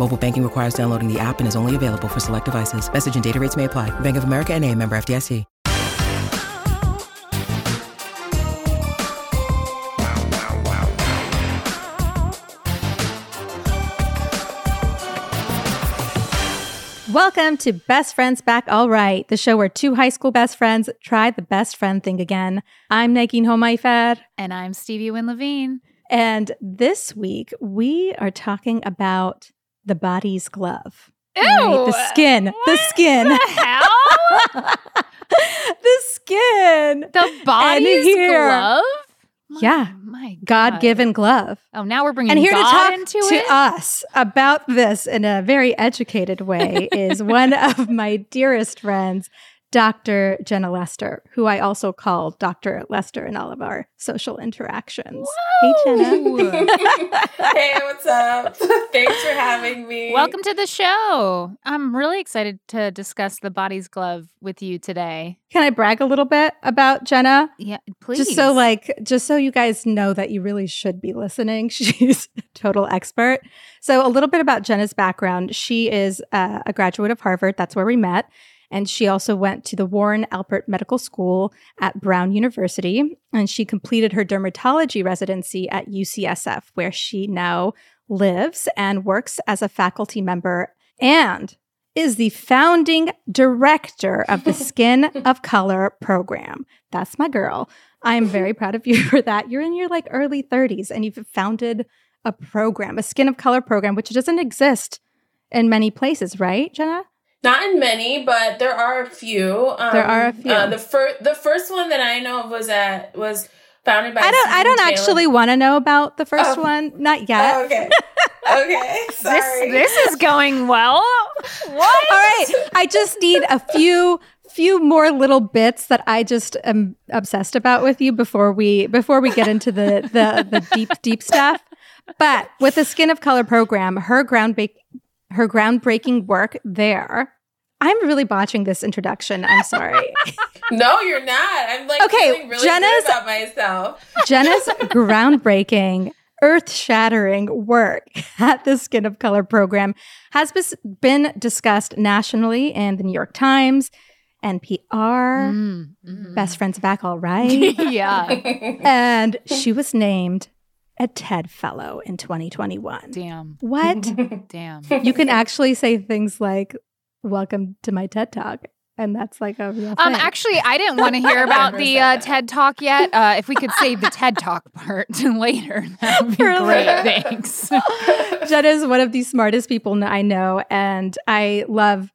Mobile banking requires downloading the app and is only available for select devices. Message and data rates may apply. Bank of America and a member FDIC. Welcome to Best Friends Back All Right, the show where two high school best friends try the best friend thing again. I'm Neagheen Homaifar, and I'm Stevie Wynne Levine. and this week we are talking about the body's glove. Ew, Right? The skin. The skin. The hell? the skin. the body's glove? My- Yeah. my God given glove. Oh, now we're bringing And here God to talk to it. us about this in a very educated way is one of my dearest friends, Dr. Jenna Lester, who I also call Dr. Lester in all of our social interactions. Hey, Jenna. Hey, what's up? Thanks for having me. Welcome to the show. I'm really excited to discuss the body's glove with you today. Can I brag a little bit about Jenna? Yeah, please. Just so like just so you guys know that you really should be listening. She's a total expert. So a little bit about Jenna's background. She is uh, a graduate of Harvard. That's where we met. And she also went to the Warren Alpert Medical School at Brown University. And she completed her dermatology residency at UCSF, where she now lives and works as a faculty member and is the founding director of the Skin of Color program. That's my girl. I'm very proud of you for that. You're in your like early 30s and you've founded a program, a Skin of Color program, which doesn't exist in many places, right, Jenna? Not in many, but there are a few. Um, There are a few. Uh, the first, the first one that I know of was at was founded by. I don't I don't Taylor. actually want to know about the first Oh. one. Not yet. Oh, okay. okay. this Sorry. this is going well. What? All right. I just need a few few more little bits that I just am obsessed about with you before we before we get into the the, the deep deep stuff. But with the Skin of Color program, her ground her groundbreaking work there. I'm really botching this introduction. I'm sorry. no, you're not. I'm like Okay, feeling really Jenna's- good about myself. Jenna's groundbreaking, earth shattering work at the Skin of Color program has bes- been discussed nationally in the New York Times, NPR, Mm, mm. Best Friends Back All Right. yeah. and she was named a TED Fellow in 2021. Damn. What? Damn. you can actually say things like, Welcome to my TED Talk. And that's like a real Um, actually, I didn't want to hear about the uh, TED Talk yet. Uh, if we could save the TED Talk part to later, that would be For great. later. Thanks. Jenna is one of the smartest people I know, and I love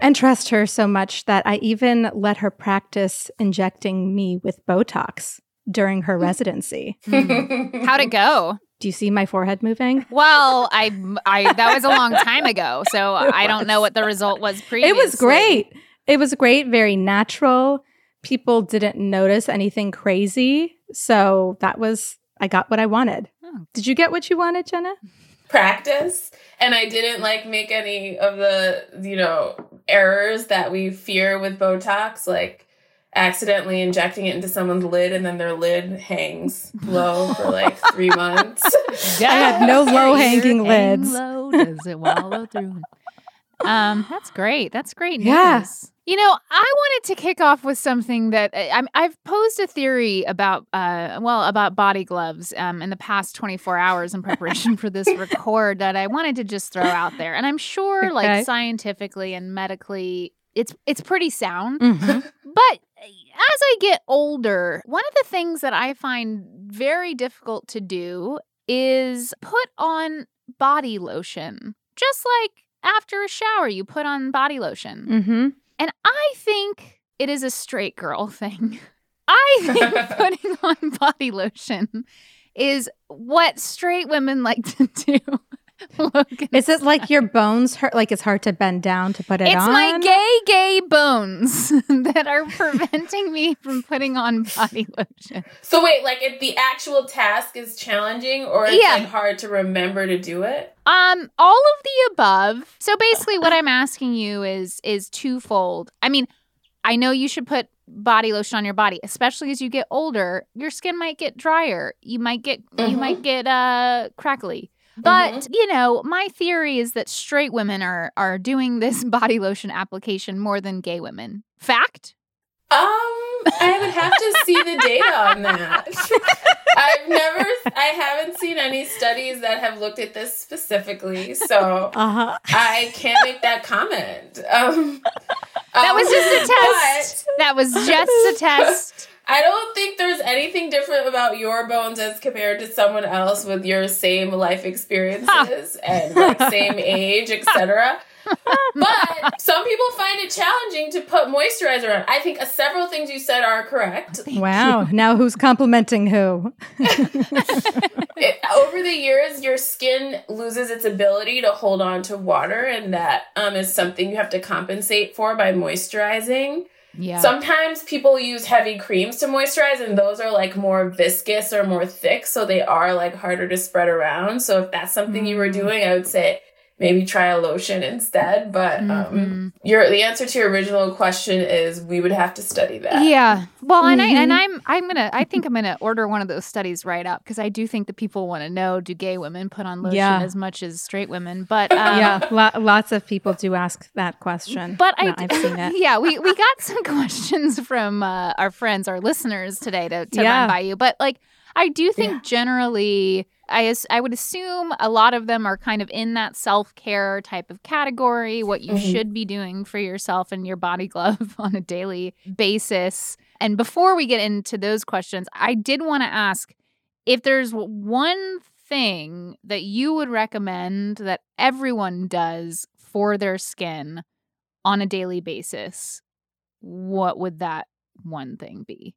and trust her so much that I even let her practice injecting me with Botox during her residency. Hmm. How'd it go? Do you see my forehead moving? Well, I, I that was a long time ago, so I don't know what the result was previously. It was great. It was great, very natural. People didn't notice anything crazy. So that was, I got what I wanted. Oh. Did you get what you wanted, Jenna? practice and I didn't like make any of the, you know, errors that we fear with Botox, like accidentally injecting it into someone's lid and then their lid hangs low for like three months. I had no low-hanging lids. Low, does it wallow through? Um, that's great. That's great news. Yeah. You know, I wanted to kick off with something that I, I've posed a theory about, uh, well, about body gloves um, in the past 24 hours in preparation for this record that I wanted to just throw out there. And I'm sure, Okay. like scientifically and medically, it's it's pretty sound. Mhm. But as I get older, one of the things that I find very difficult to do is put on body lotion. Just like after a shower, you put on body lotion. Mhm. And I think it is a straight girl thing. I think putting on body lotion is what straight women like to do. Logan Is it like your bones hurt? Like it's hard to bend down to put it It's on? It's my gay, gay bones that are preventing me from putting on body lotion. So wait, like if the actual task is challenging or it's Yeah. like hard to remember to do it? Um, all of the above. So basically, what I'm asking you is is twofold. I mean, I know you should put body lotion on your body, especially as you get older. Your skin might get drier. You might get you Mhm. might get uh crackly. But you know, my theory is that straight women are are doing this body lotion application more than gay women. Fact? Um, I would have to see the data on that. I've never, I haven't seen any studies that have looked at this specifically, so Uh huh. I can't make that comment. Um, That um, was just a test. but That was just a test. I don't think there's anything different about your bones as compared to someone else with your same life experiences and like same age, etc. but some people find it challenging to put moisturizer on. I think uh, several things you said are correct. Wow. Now who's complimenting who? It, over the years, your skin loses its ability to hold on to water, and that um, is something you have to compensate for by moisturizing. Yeah. Sometimes people use heavy creams to moisturize, and those are like more viscous or more thick, so they are like harder to spread around. So if that's something you were Mm. doing, I would say maybe try a lotion instead. But um, Mhm. your the answer to your original question is we would have to study that. Yeah. Well, and I and Mhm. I'm I'm gonna I think I'm gonna order one of those studies right up because I do think that people want to know do gay women put on lotion Yeah. as much as straight women? But um, yeah. Lo- lots of people do ask that question. But I No, I've seen it. yeah, we we got some questions from uh, our friends, our listeners today to, to Yeah. run by you. But like, I do think Yeah. generally, I I would assume a lot of them are kind of in that self care type of category. What you Mhm. should be doing for yourself and your body glove on a daily basis. And before we get into those questions, I did want to ask if there's one thing that you would recommend that everyone does for their skin on a daily basis, what would that one thing be?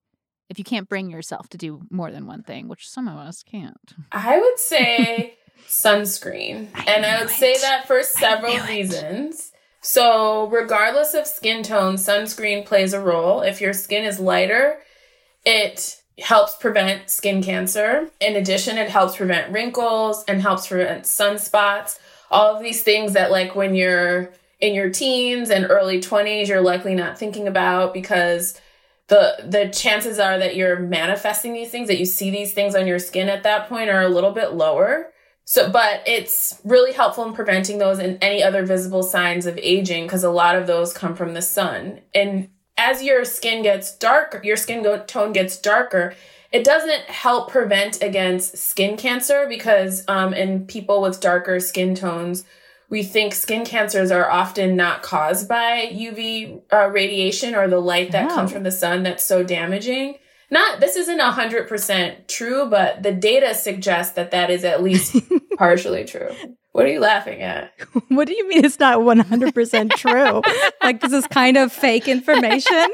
If you can't bring yourself to do more than one thing, which some of us can't. I would say sunscreen. I and I would say that for several it. reasons. So, regardless of skin tone, sunscreen plays a role. If your skin is lighter, it helps prevent skin cancer. In addition, it helps prevent wrinkles and helps prevent sunspots. All of these things that, like, when you're in your teens and early 20s, you're likely not thinking about because the the chances are that you're manifesting these things that you see these things on your skin at that point are a little bit lower. So but it's really helpful in preventing those and any other visible signs of aging because a lot of those come from the sun. And as your skin gets darker your skin tone gets darker it doesn't help prevent against skin cancer because um, in people with darker skin tones we think skin cancers are often not caused by UV uh, radiation or the light that Oh. comes from the sun that's so damaging. Not this isn't hundred percent true, but the data suggests that that is at least partially true. What are you laughing at? what do you mean it's not 100% true? like, this is kind of fake information?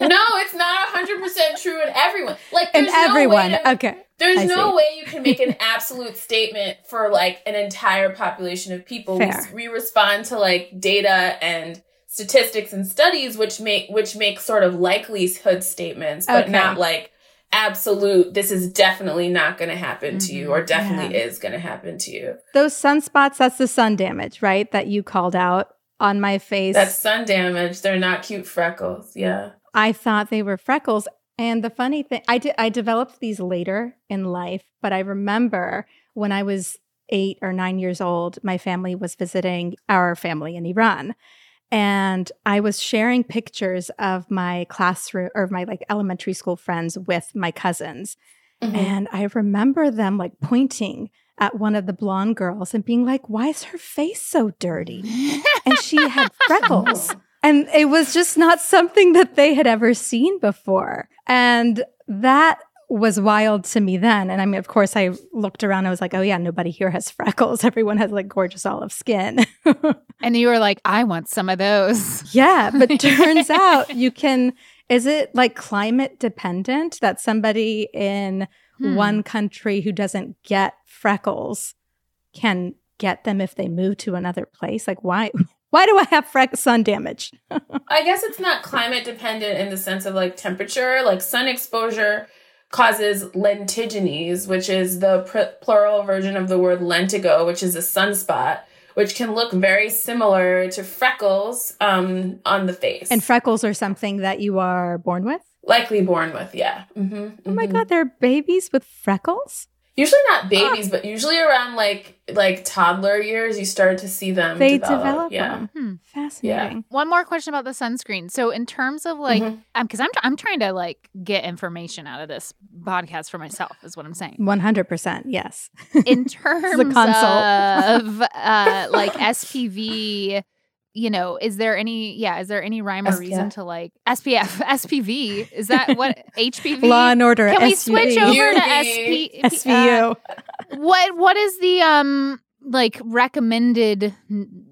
no, it's not hundred percent true in everyone. Like and there's no everyone. to- okay. There's I no see. way you can make an absolute statement for like an entire population of people. We, Fair. we respond to like data and statistics and studies which make which make sort of likelihood statements, but Okay. not like absolute this is definitely not going to happen to you Mhm. or definitely is going to happen to you. Those sunspots, that's the sun damage, right? That you called out on my face. That's sun damage. They're not cute freckles. Yeah. I thought they were freckles. And the funny thing, I did, I developed these later in life, but I remember when I was eight or nine years old, my family was visiting our family in Iran. And I was sharing pictures of my classroom or my like elementary school friends with my cousins. Mhm. And I remember them like pointing at one of the blonde girls and being like, why is her face so dirty? And she had freckles. And it was just not something that they had ever seen before. And that was wild to me then. And I mean, of course, I looked around. I was like, oh, yeah, nobody here has freckles. Everyone has like gorgeous olive skin. And you were like, I want some of those. yeah. But turns out you can, is it like climate dependent that somebody in Hmm. one country who doesn't get freckles can get them if they move to another place? Like, why? Why do I have sun damage? I guess it's not climate dependent in the sense of like temperature. Like sun exposure causes lentigines, which is the pr- plural version of the word lentigo, which is a sunspot, which can look very similar to freckles um, on the face. And freckles are something that you are born with? Likely born with, yeah. Mm-hmm, oh my God, there are babies with freckles? Usually not babies, but usually around like like toddler years, you start to see them. They develop. develop yeah. them. Hmm. Fascinating. One more question about the sunscreen. So, in terms of like, because I'm I'm trying to like get information out of this podcast for myself, is what I'm saying. One hundred percent, yes. In terms a consult. of uh, like SPV, you know, is there any yeah, is there any rhyme or reason to like SPF, SPV? Is that what HPV? Law and Order. Can we SVU. switch over to UV. SP? uh, what what is the um like recommended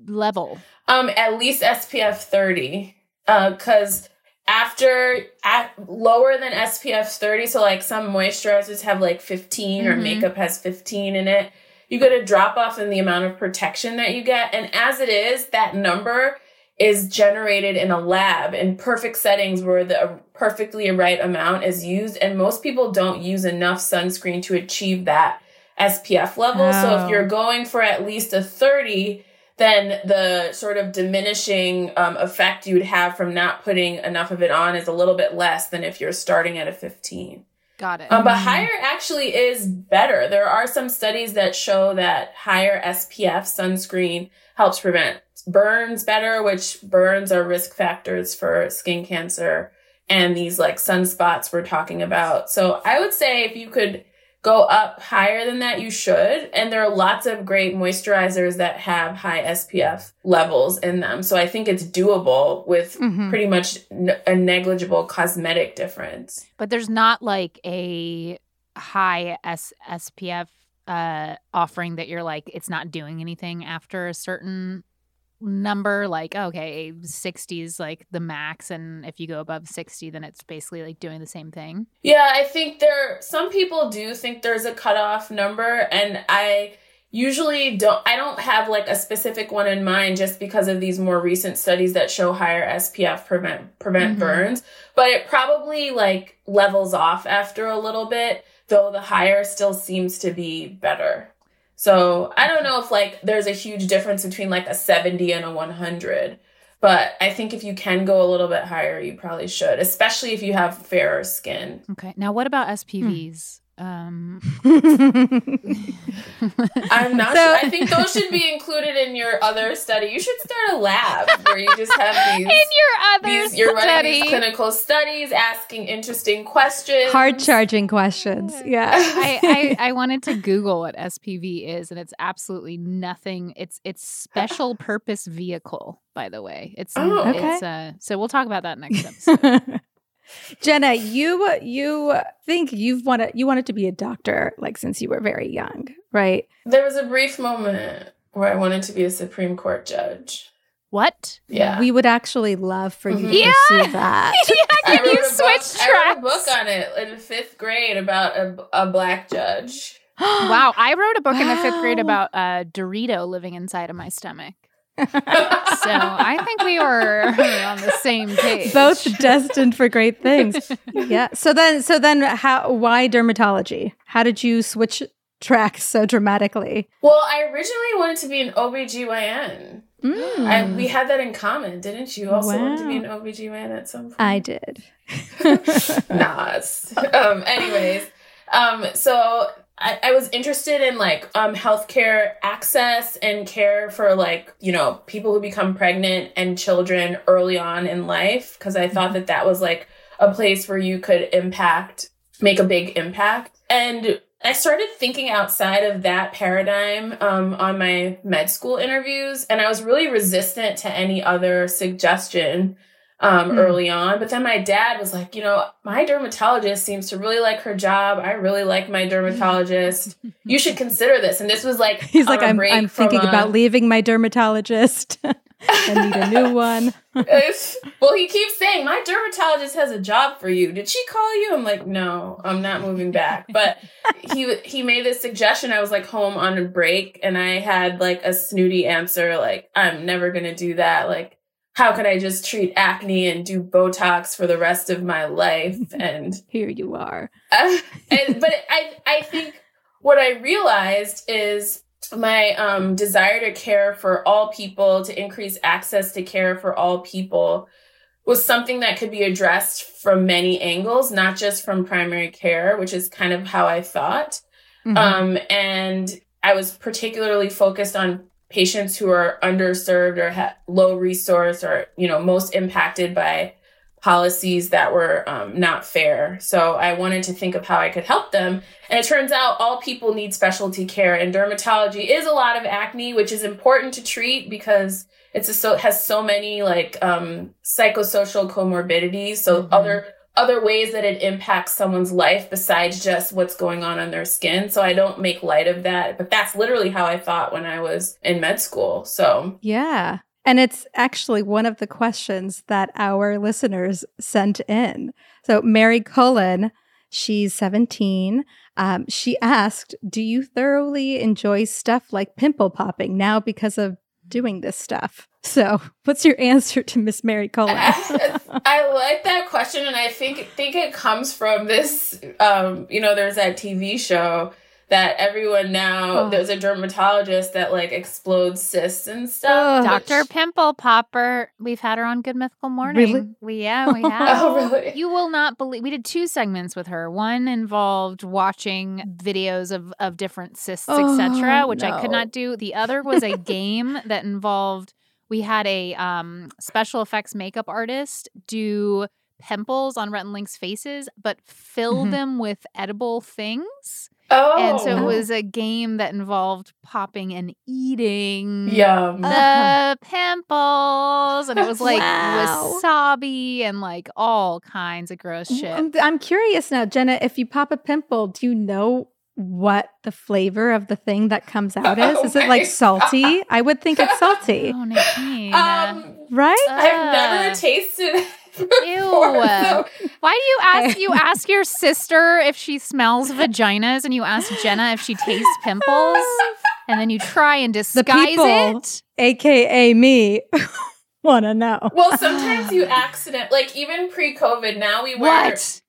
level? Um, at least SPF 30. Uh, cause after at lower than SPF 30, so like some moisturizers have like 15 or Mhm. makeup has 15 in it, you get a drop off in the amount of protection that you get. And as it is, that number is generated in a lab in perfect settings where the perfectly right amount is used. And most people don't use enough sunscreen to achieve that SPF level. So Oh. if you're going for at least a 30, then the sort of diminishing um, effect you'd have from not putting enough of it on is a little bit less than if you're starting at a 15. Got it. Um, but higher actually is better. There are some studies that show that higher SPF sunscreen helps prevent burns better, which burns are risk factors for skin cancer and these like sunspots we're talking about. So I would say if you could go up higher than that, you should. And there are lots of great moisturizers that have high SPF levels in them. So I think it's doable with Mhm. pretty much n- a negligible cosmetic difference. But there's not like a high S- SPF uh, offering that you're like it's not doing anything after a certain number. Like okay, 60 is like the max, and if you go above 60, then it's basically like doing the same thing. Yeah, I think there some people do think there's a cutoff number and I usually don't I don't have like a specific one in mind just because of these more recent studies that show higher SPF prevent prevent Mhm. burns, but it probably like levels off after a little bit, though the higher still seems to be better. So, I don't know if like there's a huge difference between like a 70 and a 100. But I think if you can go a little bit higher, you probably should, especially if you have fairer skin. Okay. Now, what about SPVs? Hmm. Um, I'm not So- sure. I think those should be included in your other study. You should start a lab where you just have these. in your other these you're running these clinical studies, asking interesting questions. Hard charging questions. Yeah. I, I, I wanted to Google what SPV is, and it's absolutely nothing. It's it's special purpose vehicle, by the way. It's Oh. it's uh, so we'll talk about that next episode. Jenna, you you think you've wanted you wanted to be a doctor like since you were very young, right? There was a brief moment where I wanted to be a Supreme Court judge. what? Yeah. We would actually love for you to mm-hmm. Yeah. pursue that. yeah, I can you wrote a book- switch I wrote a book on it in fifth grade about a, a black judge. Wow, I wrote a book in the fifth grade about a Dorito living inside of my stomach. So I think we were on the same page. Both destined for great things. Yeah. So then so then how why dermatology? How did you switch tracks so dramatically? Well, I originally wanted to be an OBGYN. Mm. I, we had that in common, didn't you? Also want to be an Wow. OBGYN at some point. I did. nah. Um, anyways, um, so I, I was interested in like um healthcare access and care for like you know people who become pregnant and children early on in life because I thought that that was like a place where you could impact, make a big impact, and I started thinking outside of that paradigm um, on my med school interviews, and I was really resistant to any other suggestion um, Hmm. early on. But then my dad was like, you know, my dermatologist seems to really like her job. I really like my dermatologist. you should consider this. And this was like He's like, I'm, I'm thinking a- about leaving my dermatologist. I need a new one. well, he keeps saying, My dermatologist has a job for you. Did she call you? I'm like, No, I'm not moving back. But he he made this suggestion. I was like home on a break and I had like a snooty answer, like, I'm never gonna do that. Like, how could I just treat acne and do Botox for the rest of my life? And here you are. Uh, and, but I I think what I realized is my um, desire to care for all people, to increase access to care for all people, was something that could be addressed from many angles, not just from primary care, which is kind of how I thought. Mm-hmm. Um, and I was particularly focused on patients who are underserved or ha- low resource or you know most impacted by policies that were um, not fair. So I wanted to think of how I could help them. And it turns out all people need specialty care, and dermatology is a lot of acne, which is important to treat because it's a, so has so many like um, psychosocial comorbidities. So mm-hmm. other other ways that it impacts someone's life besides just what's going on on their skin. So I don't make light of that, but that's literally how I thought when I was in med school. So yeah. And it's actually one of the questions that our listeners sent in. So, Mary Cullen, she's 17. Um, she asked, Do you thoroughly enjoy stuff like pimple popping now because of doing this stuff? So, what's your answer to Miss Mary Cullen? I like that question, and I think think it comes from this. Um, you know, there's that TV show that everyone now oh. there's a dermatologist that like explodes cysts and stuff. Dr. Pimple Popper. We've had her on Good Mythical Morning. Really? We yeah, we have. oh, really? You will not believe we did two segments with her. One involved watching videos of of different cysts, oh, etc., which no. I could not do. The other was a game that involved we had a um, special effects makeup artist do pimples on Rhett and Link's faces, but fill mm-hmm. them with edible things. Oh. And so it oh. was a game that involved popping and eating Yum. the pimples. And it was like wow. wasabi and like all kinds of gross shit. I'm, I'm curious now, Jenna, if you pop a pimple, do you know what the flavor of the thing that comes out is? Oh is it like salty? God. I would think it's salty. Oh, Um, right? I've never tasted Ew. So. Why do you ask you ask your sister if she smells vaginas and you ask Jenna if she tastes pimples? And then you try and disguise the people, it. AKA me. Want to know. Well, sometimes you accident like even pre-COVID now we wear what?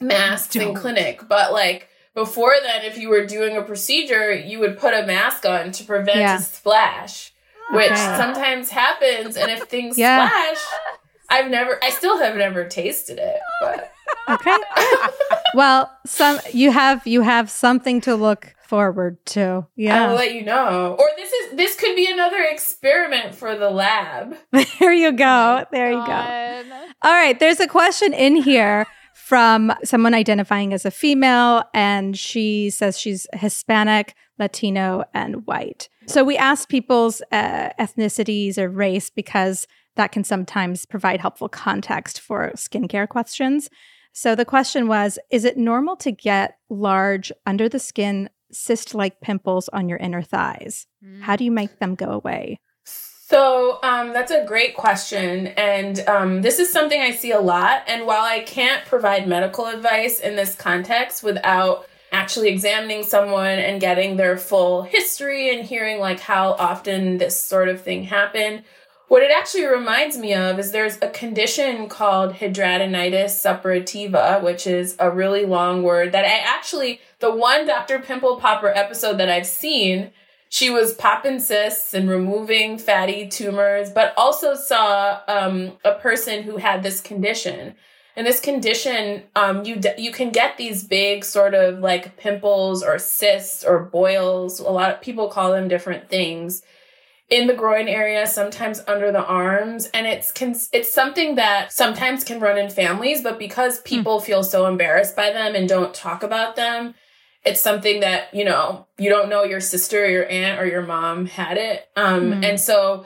masks in clinic, but like before then if you were doing a procedure, you would put a mask on to prevent yeah. a splash, which okay. sometimes happens and if things yeah. splash I've never, I still have never tasted it, but okay. well, some you have you have something to look forward to. Yeah, I'll let you know. Or this is this could be another experiment for the lab. there you go. There you go. All right, there's a question in here from someone identifying as a female, and she says she's Hispanic, Latino, and white. So we asked people's uh, ethnicities or race because that can sometimes provide helpful context for skincare questions. So the question was Is it normal to get large under the skin cyst like pimples on your inner thighs? Mm. How do you make them go away? So um, that's a great question. And um, this is something I see a lot. And while I can't provide medical advice in this context without actually examining someone and getting their full history and hearing like how often this sort of thing happened, what it actually reminds me of is there's a condition called hidradenitis suppurativa, which is a really long word that I actually, the one Dr. Pimple Popper episode that I've seen, she was popping cysts and removing fatty tumors, but also saw um, a person who had this condition. And this condition, um, you you can get these big sort of like pimples or cysts or boils. A lot of people call them different things in the groin area, sometimes under the arms, and it's it's something that sometimes can run in families, but because hmm. people mm. feel so embarrassed by them and don't talk about them, it's something that, you know, you don't know your sister or your aunt or your mom had it. Um mm. and so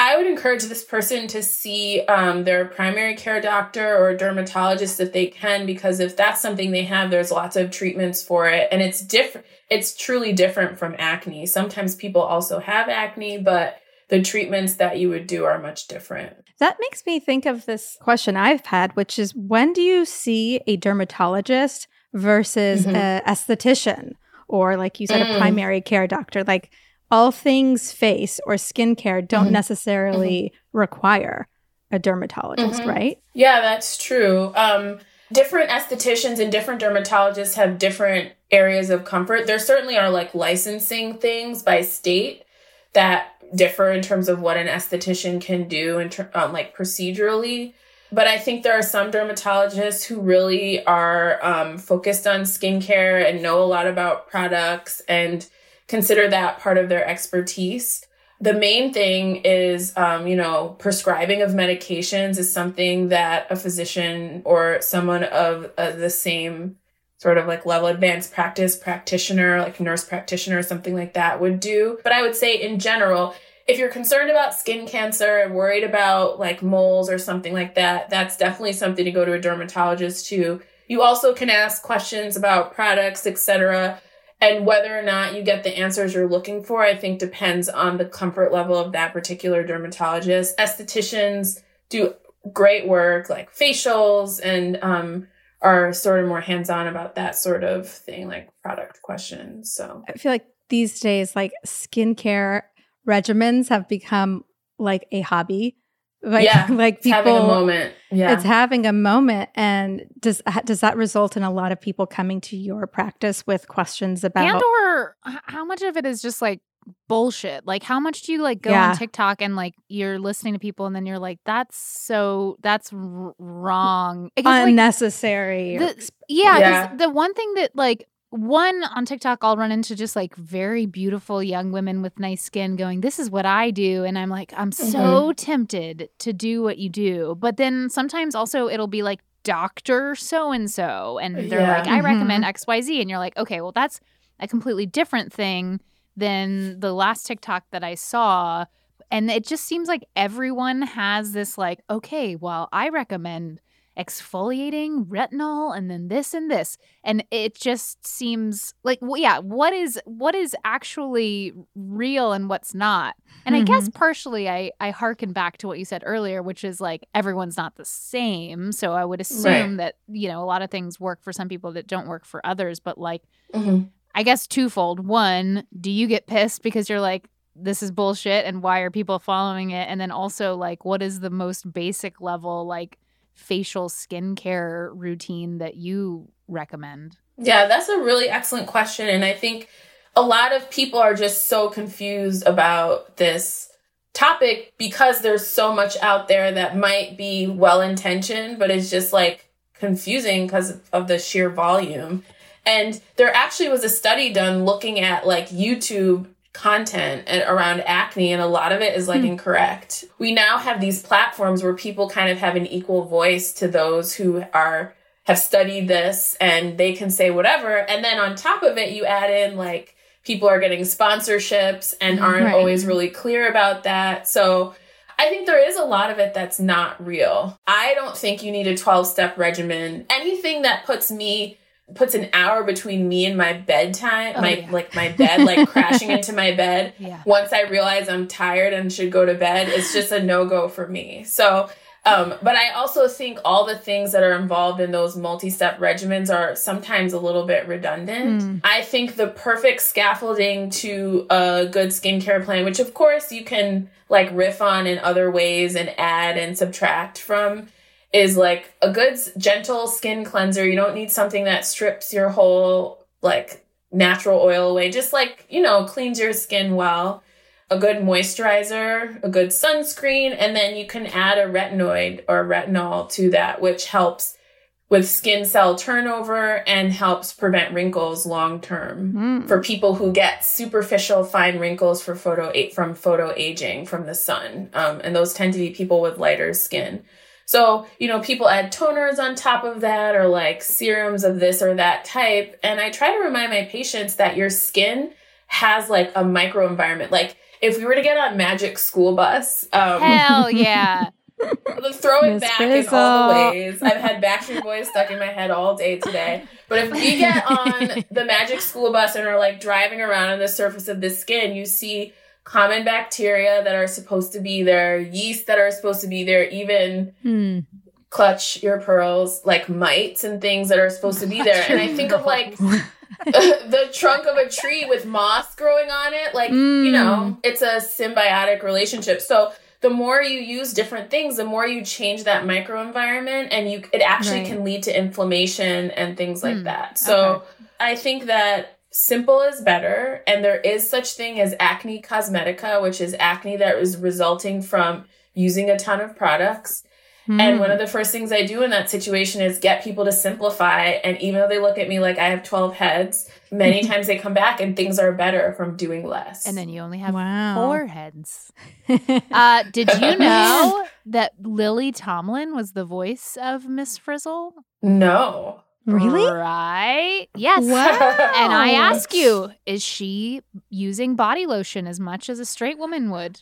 I would encourage this person to see um, their primary care doctor or dermatologist if they can, because if that's something they have, there's lots of treatments for it. And it's different. It's truly different from acne. Sometimes people also have acne, but the treatments that you would do are much different. That makes me think of this question I've had, which is when do you see a dermatologist versus mm-hmm. a esthetician or like you said mm. a primary care doctor? Like all things face or skincare don't mm-hmm. necessarily mm-hmm. require a dermatologist, mm-hmm. right? Yeah, that's true. Um, different estheticians and different dermatologists have different areas of comfort. There certainly are like licensing things by state that differ in terms of what an esthetician can do and ter- um, like procedurally. But I think there are some dermatologists who really are um, focused on skincare and know a lot about products and consider that part of their expertise. The main thing is, um, you know, prescribing of medications is something that a physician or someone of uh, the same sort of like level advanced practice practitioner, like nurse practitioner, or something like that would do. But I would say in general, if you're concerned about skin cancer and worried about like moles or something like that, that's definitely something to go to a dermatologist to. You also can ask questions about products, etc. And whether or not you get the answers you're looking for, I think depends on the comfort level of that particular dermatologist. Estheticians do great work like facials and um, are sort of more hands on about that sort of thing, like product questions. So I feel like these days, like skincare regimens have become like a hobby. Like, yeah, like people having a moment. Yeah, it's having a moment. And does does that result in a lot of people coming to your practice with questions about and or how much of it is just like bullshit. Like, how much do you like go yeah. on TikTok and like you're listening to people and then you're like, that's so that's r- wrong, unnecessary. Like, the, yeah, yeah. the one thing that like one on TikTok, I'll run into just like very beautiful young women with nice skin going, This is what I do. And I'm like, I'm mm-hmm. so tempted to do what you do. But then sometimes also it'll be like, Doctor so and so. And they're yeah. like, I mm-hmm. recommend XYZ. And you're like, Okay, well, that's a completely different thing than the last TikTok that I saw. And it just seems like everyone has this, like, okay, well, I recommend exfoliating retinol and then this and this and it just seems like well, yeah what is what is actually real and what's not and mm-hmm. i guess mm-hmm. partially i i harken back to what you said earlier which is like everyone's not the same so i would assume right. that you know a lot of things work for some people that don't work for others but like mm-hmm. I guess twofold. One, do you get pissed because you're like, this is bullshit and why are people following it? And then also, like, what is the most basic level, like, facial skincare routine that you recommend? Yeah, that's a really excellent question. And I think a lot of people are just so confused about this topic because there's so much out there that might be well intentioned, but it's just like confusing because of the sheer volume. And there actually was a study done looking at like YouTube content around acne and a lot of it is like mm. incorrect. We now have these platforms where people kind of have an equal voice to those who are have studied this and they can say whatever and then on top of it you add in like people are getting sponsorships and aren't right. always really clear about that. So I think there is a lot of it that's not real. I don't think you need a 12 step regimen. Anything that puts me puts an hour between me and my bedtime, oh, my yeah. like my bed, like crashing into my bed. Yeah. Once I realize I'm tired and should go to bed, it's just a no go for me. So, um, but I also think all the things that are involved in those multi step regimens are sometimes a little bit redundant. Mm. I think the perfect scaffolding to a good skincare plan, which of course you can like riff on in other ways and add and subtract from is like a good gentle skin cleanser. You don't need something that strips your whole like natural oil away. Just like, you know, cleans your skin well. A good moisturizer, a good sunscreen, and then you can add a retinoid or retinol to that, which helps with skin cell turnover and helps prevent wrinkles long term mm. for people who get superficial fine wrinkles for photo from photo aging from the sun um, and those tend to be people with lighter skin so, you know, people add toners on top of that or like serums of this or that type. And I try to remind my patients that your skin has like a microenvironment. Like if we were to get on Magic School Bus, um, hell yeah. throw it back Frizzle. in all the ways. I've had Backstreet Boys stuck in my head all day today. But if we get on the Magic School Bus and are like driving around on the surface of the skin, you see common bacteria that are supposed to be there, yeast that are supposed to be there, even Hmm. clutch your pearls, like mites and things that are supposed to be there. And I think of like the trunk of a tree with moss growing on it. Like, you know, it's a symbiotic relationship. So the more you use different things, the more you change that microenvironment and you it actually Right. can lead to inflammation and things like Hmm, that. So okay. I think that simple is better and there is such thing as acne cosmetica, which is acne that is resulting from using a ton of products. Hmm. And one of the first things I do in that situation is get people to simplify. And even though they look at me like I have 12 heads, many times they come back and things are better from doing less. And then you only have Wow. four heads. Uh, did you know that Lily Tomlin was the voice of Miss Frizzle? no. Really? Right. Yes. Wow. And I ask you, is she using body lotion as much as a straight woman would?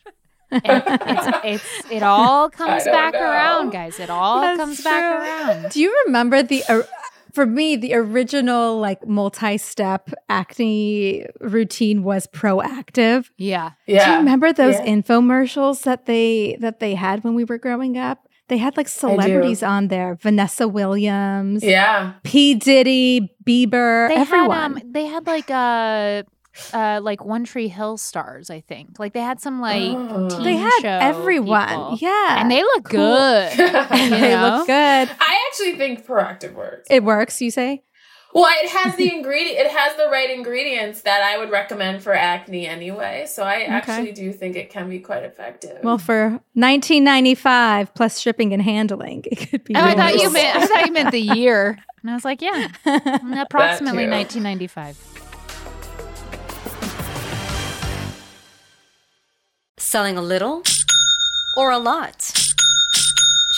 And it's, it's it all comes back know. around, guys. It all That's comes back around. Do you remember the uh, for me the original like multi-step acne routine was Proactiv? Yeah. Yeah. Do you remember those Yeah. infomercials that they that they had when we were growing up? They had like celebrities on there, Vanessa Williams, Yeah. P Diddy, Bieber, They everyone. had um they had like uh uh like One Tree Hill stars, I think. Like they had some like Oh. teen they had show everyone, people. yeah, And they look Cool. good. And you they know? look good. I actually think Proactiv works. It works, you say? Well, it has the ingredient. It has the right ingredients that I would recommend for acne anyway. So I actually do think it can be quite effective. Well, for 1995 plus shipping and handling, it could be. Oh, I thought you meant I thought you meant the year. And I was like, yeah, mm, approximately 1995. Selling a little or a lot?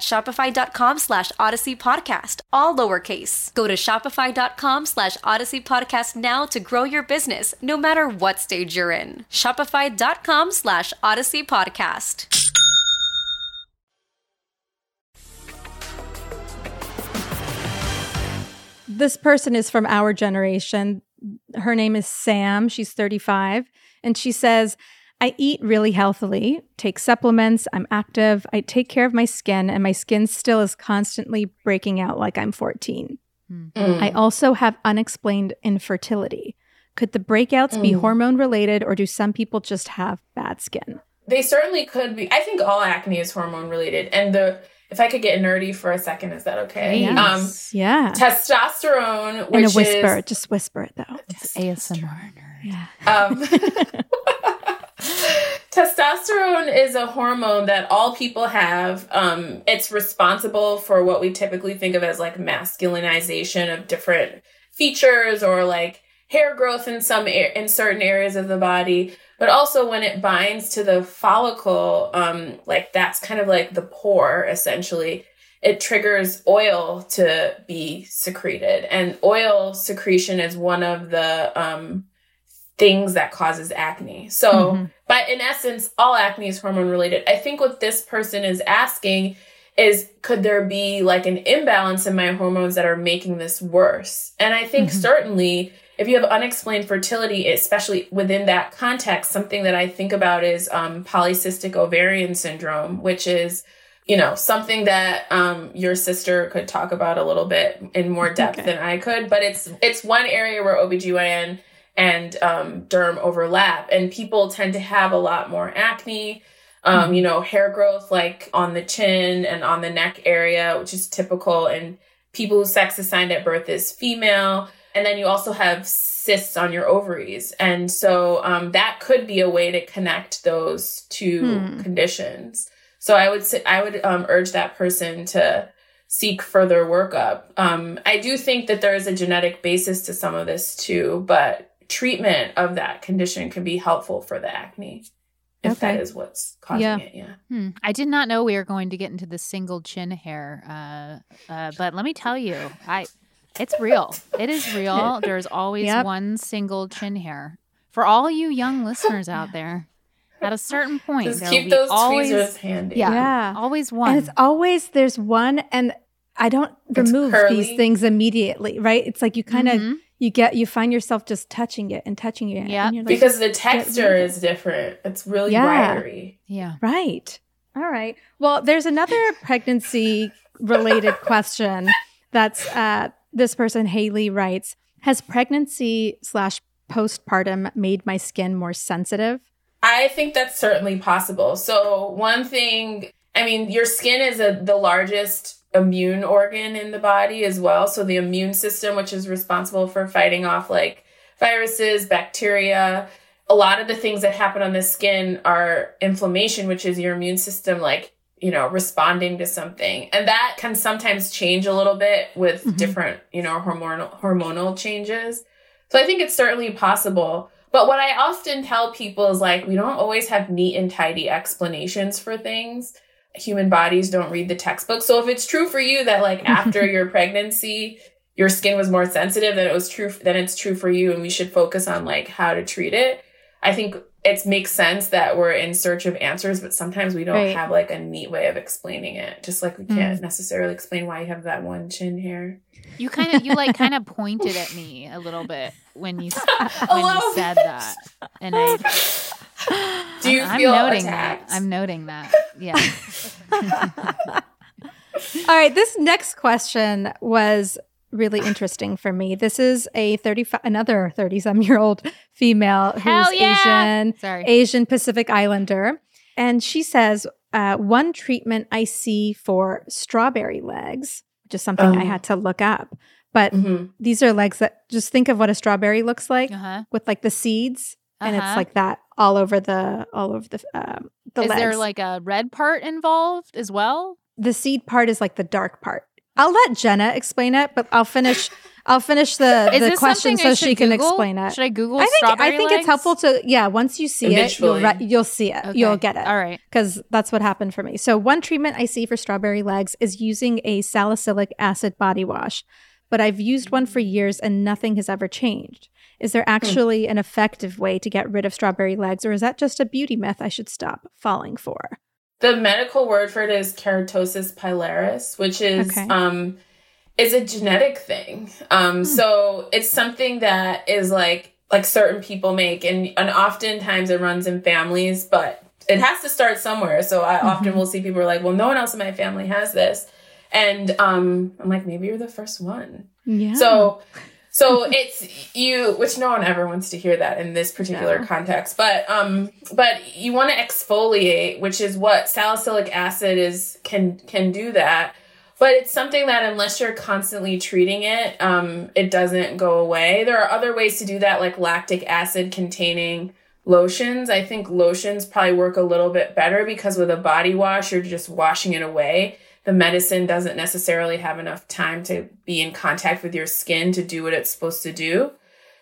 shopify.com slash odyssey podcast, all lowercase. Go to shopify.com slash odyssey podcast now to grow your business, no matter what stage you're in. Shopify.com slash odyssey podcast. this person is from our generation. Her name is Sam. She's 35. And she says, I eat really healthily, take supplements, I'm active, I take care of my skin, and my skin still is constantly breaking out like I'm 14. Mm. I also have unexplained infertility. Could the breakouts be Mm. hormone related, or do some people just have bad skin? They certainly could be. I think all acne is hormone related. And the if I could get nerdy for a second, is that okay? Please. Um, yeah. testosterone, which In a whisper. is Just whisper it though. It's ASMR nerd. Yeah. Um, testosterone is a hormone that all people have. Um, it's responsible for what we typically think of as like masculinization of different features or like hair growth in some in certain areas of the body. But also when it binds to the follicle, um, like that's kind of like the pore essentially. It triggers oil to be secreted, and oil secretion is one of the um, things that causes acne. So, Mhm. but in essence, all acne is hormone related. I think what this person is asking is could there be like an imbalance in my hormones that are making this worse? And I think Mhm. certainly if you have unexplained fertility, especially within that context, something that I think about is um, polycystic ovarian syndrome, which is you know, something that um, your sister could talk about a little bit in more depth Okay. than I could. But it's it's one area where OBGYN and um, derm overlap, and people tend to have a lot more acne. Um, you know, hair growth like on the chin and on the neck area, which is typical, and people whose sex assigned at birth is female. And then you also have cysts on your ovaries. And so um, that could be a way to connect those two Hmm. conditions. So I would say, I would um, urge that person to seek further workup. Um, I do think that there is a genetic basis to some of this too, but treatment of that condition can be helpful for the acne if that Okay. is what's causing Yeah. it. Yeah. Hmm. I did not know we were going to get into the single chin hair, uh, uh, but let me tell you, I it's real. It is real. There's always Yep. one single chin hair for all you young listeners out there. At a certain point, Just there keep those always, tweezers handy. Yeah, Yeah. always one. And it's always there's one and I don't It's remove curly. these things immediately, right? It's like you kind of Mhm. You get you find yourself just touching it and touching it. Yeah. and you're like, Because the texture is different. It's really Yeah. wiry. yeah. Right. All right. Well, there's another pregnancy related question that's uh, this person, Haley, writes Has pregnancy slash postpartum made my skin more sensitive? I think that's certainly possible. So one thing, I mean, your skin is a, the largest immune organ in the body as well. So the immune system, which is responsible for fighting off like viruses, bacteria, a lot of the things that happen on the skin are inflammation, which is your immune system like, you know, responding to something. And that can sometimes change a little bit with Mhm. different, you know, hormonal hormonal changes. So I think it's certainly possible. But what I often tell people is like, we don't always have neat and tidy explanations for things. Human bodies don't read the textbook. So if it's true for you that like after your pregnancy, your skin was more sensitive, then it was true, then it's true for you. And we should focus on like how to treat it. I think it makes sense that we're in search of answers, but sometimes we don't Right. have like a neat way of explaining it. Just like we hmm. can't necessarily explain why you have that one chin hair. You kind of you like kind of pointed at me a little bit when you when you said that, and I Do you I'm feel noting attacked? that. I'm noting that. Yeah. All right. This next question was really interesting for me. This is a 35, another 30 some year old female who's yeah! Asian. Sorry. Asian Pacific Islander. And she says, uh, one treatment I see for strawberry legs, which is something I Oh. had to look up. But Mhm. these are legs that just think of what a strawberry looks like Uh huh. with like the seeds. And it's Uh-huh. like that all over the all over the um, the Is legs. there like a red part involved as well? the seed part is like the dark part. I'll let Jenna explain it, but I'll finish. I'll finish the Is the question so she should can explain it. Should I Google I think strawberry I think legs? it's helpful to yeah. Once you see it, you'll re- you'll see it. Okay. You'll get it. All right. because that's what happened for me. So, one treatment I see for strawberry legs is using a salicylic acid body wash, but I've used one for years and nothing has ever changed. Is there actually an effective way to get rid of strawberry legs, or is that just a beauty myth I should stop falling for? The medical word for it is keratosis pilaris, which is Okay. um is a genetic thing. Um so it's something that is like like certain people make and and oftentimes it runs in families, but it has to start somewhere. So I often will see people are like, "Well, no one else in my family has this." And um I'm like, "Maybe you're the first one." Yeah. So so it's you which no one ever wants to hear that in this particular No. context. But um but you want to exfoliate, which is what salicylic acid is can can do that. But it's something that unless you're constantly treating it, um, it doesn't go away. There are other ways to do that, like lactic acid containing lotions. I think lotions probably work a little bit better because with a body wash, you're just washing it away the medicine doesn't necessarily have enough time to be in contact with your skin to do what it's supposed to do.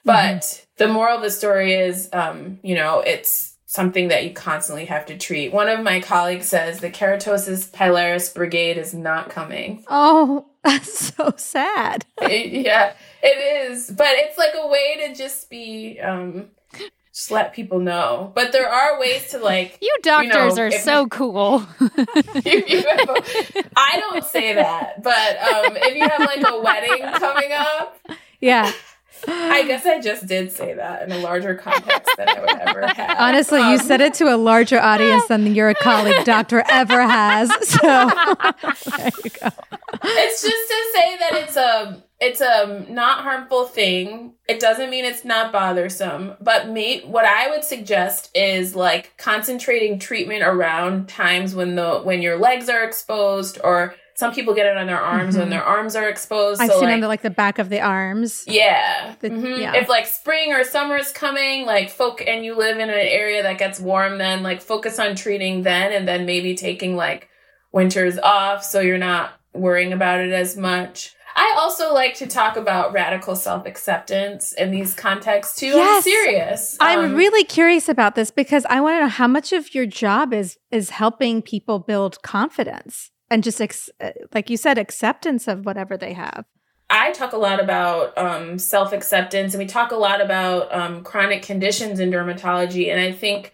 But the moral of the story is, um, you know, it's something that you constantly have to treat. One of my colleagues says the keratosis pilaris brigade is not coming. oh, that's so sad. Yeah, it is. But it's like a way to just be, um, just let people know. But there are ways to like You doctors know, are so cool. if you have a, I don't say that, but um, if you have like a wedding coming up, Yeah. I guess I just did say that in a larger context than I would ever have. Honestly, um, you said it to a larger audience than your colleague doctor ever has. So there you go. It's just to say that it's a it's a not harmful thing. It doesn't mean it's not bothersome, but me what I would suggest is like concentrating treatment around times when the when your legs are exposed or some people get it on their arms mm-hmm. when their arms are exposed. I've so seen like, under like the back of the arms. Yeah. The, mm-hmm. yeah. If like spring or summer is coming, like folk, and you live in an area that gets warm, then like focus on treating then, and then maybe taking like winters off so you're not worrying about it as much. I also like to talk about radical self acceptance in these contexts too. Yes. I'm serious. I'm um, really curious about this because I want to know how much of your job is is helping people build confidence and just ex- uh, like you said acceptance of whatever they have. I talk a lot about um, self-acceptance and we talk a lot about um, chronic conditions in dermatology and i think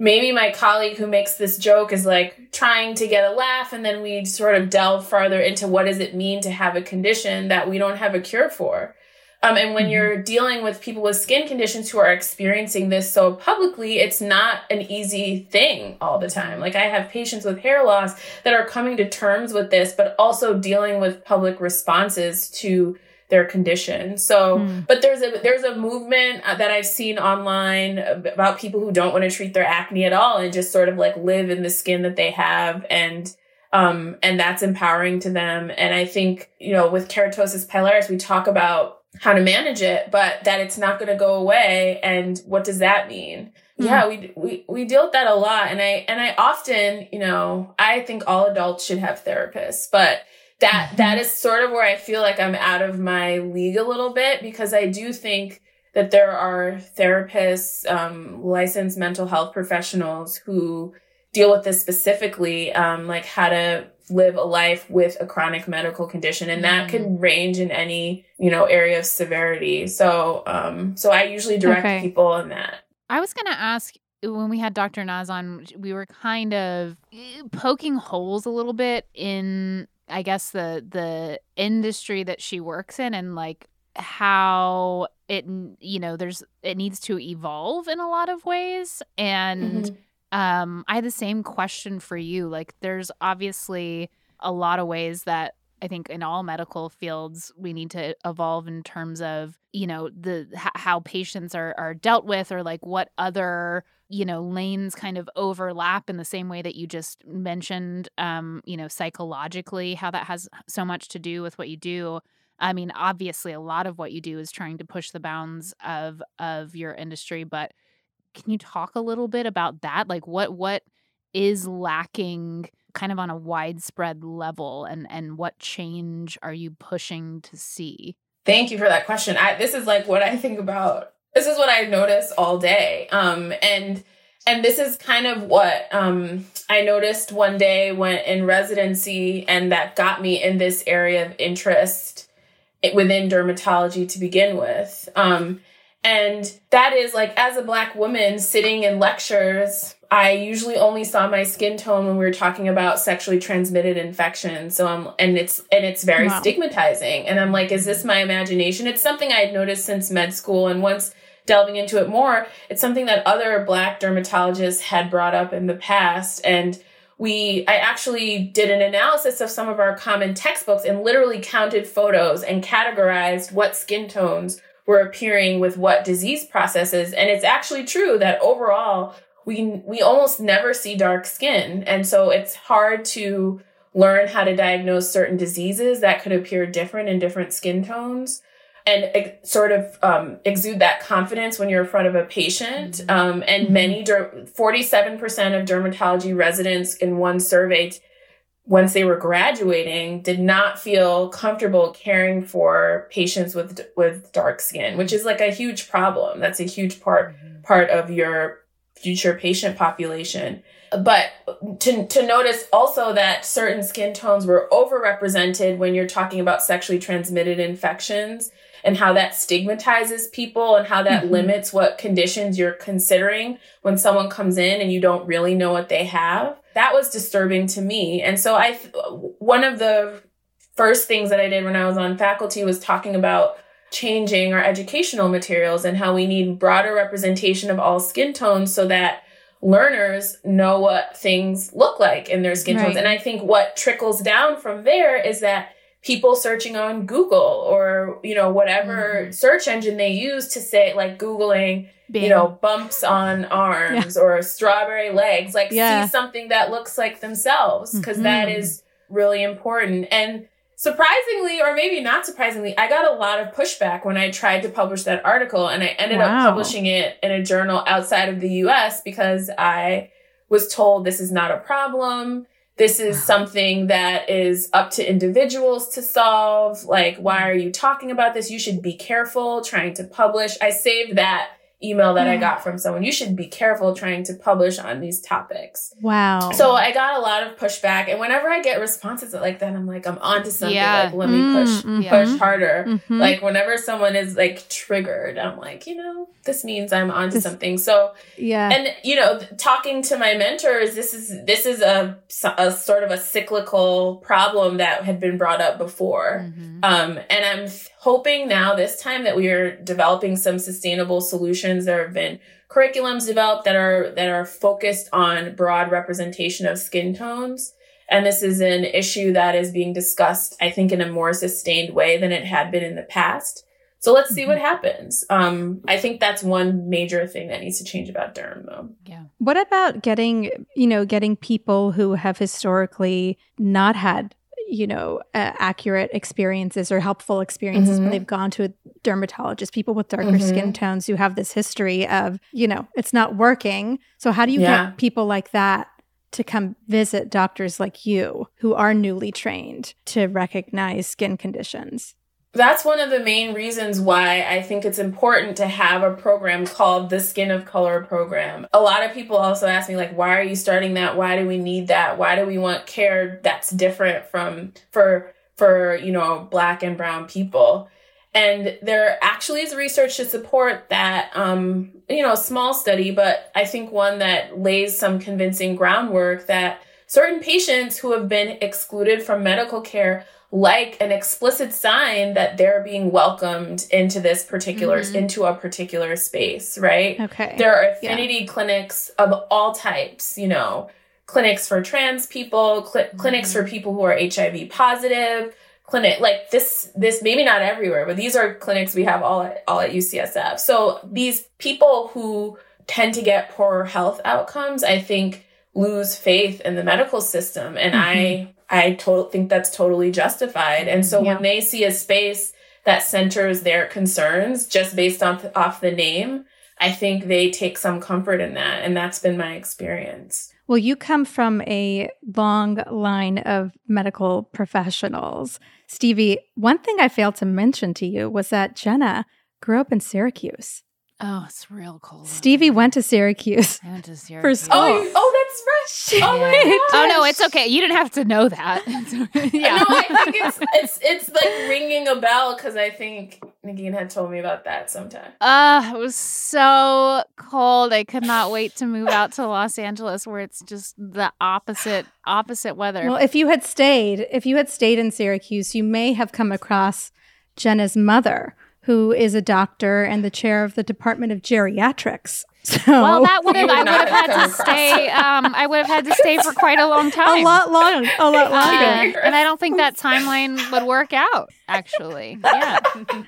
maybe my colleague who makes this joke is like trying to get a laugh and then we sort of delve farther into what does it mean to have a condition that we don't have a cure for um, and when mm-hmm. you're dealing with people with skin conditions who are experiencing this so publicly, it's not an easy thing all the time. Like I have patients with hair loss that are coming to terms with this, but also dealing with public responses to their condition. So, mm. but there's a there's a movement uh, that I've seen online about people who don't want to treat their acne at all and just sort of like live in the skin that they have and um and that's empowering to them. And I think, you know, with keratosis pilaris we talk about how to manage it, but that it's not going to go away. And what does that mean? Mm-hmm. Yeah, we, we, we deal with that a lot. And I, and I often, you know, I think all adults should have therapists, but that, mm-hmm. that is sort of where I feel like I'm out of my league a little bit because I do think that there are therapists, um, licensed mental health professionals who deal with this specifically, um, like how to live a life with a chronic medical condition and that mm. can range in any you know area of severity so um so i usually direct okay. people in that i was going to ask when we had dr naz on we were kind of eh, poking holes a little bit in i guess the the industry that she works in and like how it you know there's it needs to evolve in a lot of ways and mm-hmm um, I had the same question for you. Like, there's obviously a lot of ways that I think in all medical fields we need to evolve in terms of you know the how patients are are dealt with or like what other you know lanes kind of overlap in the same way that you just mentioned um you know psychologically how that has so much to do with what you do i mean obviously a lot of what you do is trying to push the bounds of of your industry but can you talk a little bit about that? Like what what is lacking kind of on a widespread level and and what change are you pushing to see? Thank you for that question. I this is like what I think about. This is what I notice all day. Um and and this is kind of what um, I noticed one day when in residency, and that got me in this area of interest within dermatology to begin with. Um, and that is like, as a black woman sitting in lectures, I usually only saw my skin tone when we were talking about sexually transmitted infections. So I'm, and it's, and it's very wow. stigmatizing. And I'm like, is this my imagination? It's something I had noticed since med school. And once delving into it more, it's something that other black dermatologists had brought up in the past. And we i actually did an analysis of some of our common textbooks and literally counted photos and categorized what skin tones were appearing with what disease processes. And it's actually true that overall, we, we almost never see dark skin. And so it's hard to learn how to diagnose certain diseases that could appear different in different skin tones and sort of um, exude that confidence when you're in front of a patient. Mm-hmm. Um, and mm-hmm. many, 47% of dermatology residents in one survey once they were graduating did not feel comfortable caring for patients with with dark skin which is like a huge problem that's a huge part mm-hmm. part of your future patient population but to, to notice also that certain skin tones were overrepresented when you're talking about sexually transmitted infections and how that stigmatizes people and how that mm-hmm. limits what conditions you're considering when someone comes in and you don't really know what they have that was disturbing to me. And so I, one of the first things that I did when I was on faculty was talking about changing our educational materials and how we need broader representation of all skin tones so that learners know what things look like in their skin tones. And I think what trickles down from there is that people searching on Google or, you know, whatever Mhm. search engine they use to say, like Googling, Bing. you know, bumps on arms or strawberry legs, like Yeah. see something that looks like themselves, because that Mhm. is really important. And surprisingly, or maybe not surprisingly, I got a lot of pushback when I tried to publish that article and I ended Wow. up publishing it in a journal outside of the US because I was told this is not a problem. This is something that is up to individuals to solve. Like, why are you talking about this? You should be careful trying to publish. I saved that email that I got from someone. You should be careful trying to publish on these topics. Wow. So I got a lot of pushback. And whenever I get responses like that, I'm like, I'm onto something. Yeah. Like, let me push, Mm, mhm. push harder. Mhm. Like whenever someone is like triggered, I'm like, you know, this means I'm onto This- something. So yeah. and you know talking to my mentors this is this is a, a sort of a cyclical problem that had been brought up before Mhm. um, and i'm hoping now this time that we are developing some sustainable solutions there have been curriculums developed that are that are focused on broad representation of skin tones and this is an issue that is being discussed i think in a more sustained way than it had been in the past so let's see what happens. Um, I think that's one major thing that needs to change about derm, though. Yeah. What about getting, you know, getting people who have historically not had, you know, uh, accurate experiences or helpful experiences when Mhm. they've gone to a dermatologist, people with darker Mhm. skin tones who have this history of, you know, it's not working. So how do you Yeah. get people like that to come visit doctors like you who are newly trained to recognize skin conditions? That's one of the main reasons why I think it's important to have a program called the Skin of Color program. A lot of people also ask me like why are you starting that? Why do we need that? Why do we want care that's different from for for, you know, black and brown people? And there actually is research to support that um, you know, small study, but I think one that lays some convincing groundwork that certain patients who have been excluded from medical care like an explicit sign that they're being welcomed into this particular Mhm. into a particular space right? Okay. there are affinity clinics of all types you know. Clinics for trans people cl- clinics for people who are hiv positive clinic like this this maybe not everywhere but these are clinics we have all at all at ucsf so these people who tend to get poorer health outcomes i think lose faith in the medical system and i i to- think that's totally justified and so Yeah. when they see a space that centers their concerns just based off off the name i think they take some comfort in that and that's been my experience Well, you come from a long line of medical professionals. Stevie, one thing I failed to mention to you was that Jenna grew up in Syracuse. Oh, it's real cold. Stevie went to Syracuse. I went to Syracuse. school. oh Oh. that's right oh my Shit. Oh no, it's okay. You didn't have to know that. yeah. No, I think it's it's it's like ringing a bell because I think Neagheen had told me about that sometime. Uh, it was so cold. I could not wait to move out to Los Angeles where it's just the opposite opposite weather. Well, if you had stayed, if you had stayed in Syracuse, you may have come across Jenna's mother, who is a doctor and the chair of the Department of Geriatrics. So well, that would You have I would have had to stay um I would have had to stay for quite a long time. a lot long, a lot Uh, longer. and I don't think that timeline would work out, actually. Yeah.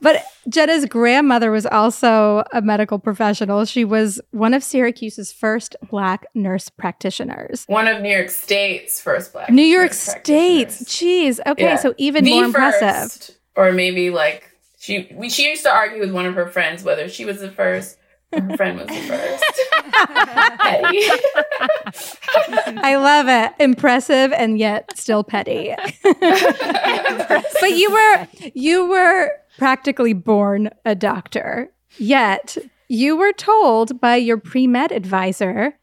But Jenna's grandmother was also a medical professional. She was one of Syracuse's first black nurse practitioners. One of New York State's first black. New York nurse State's. practitioners. Jeez. Okay, Yeah. so even The more impressive. First, or maybe like she we, she used to argue with one of her friends whether she was the first or her friend was the first. Petty. I love it. Impressive and yet still petty. but you were you were practically born a doctor. Yet you were told by your pre-med advisor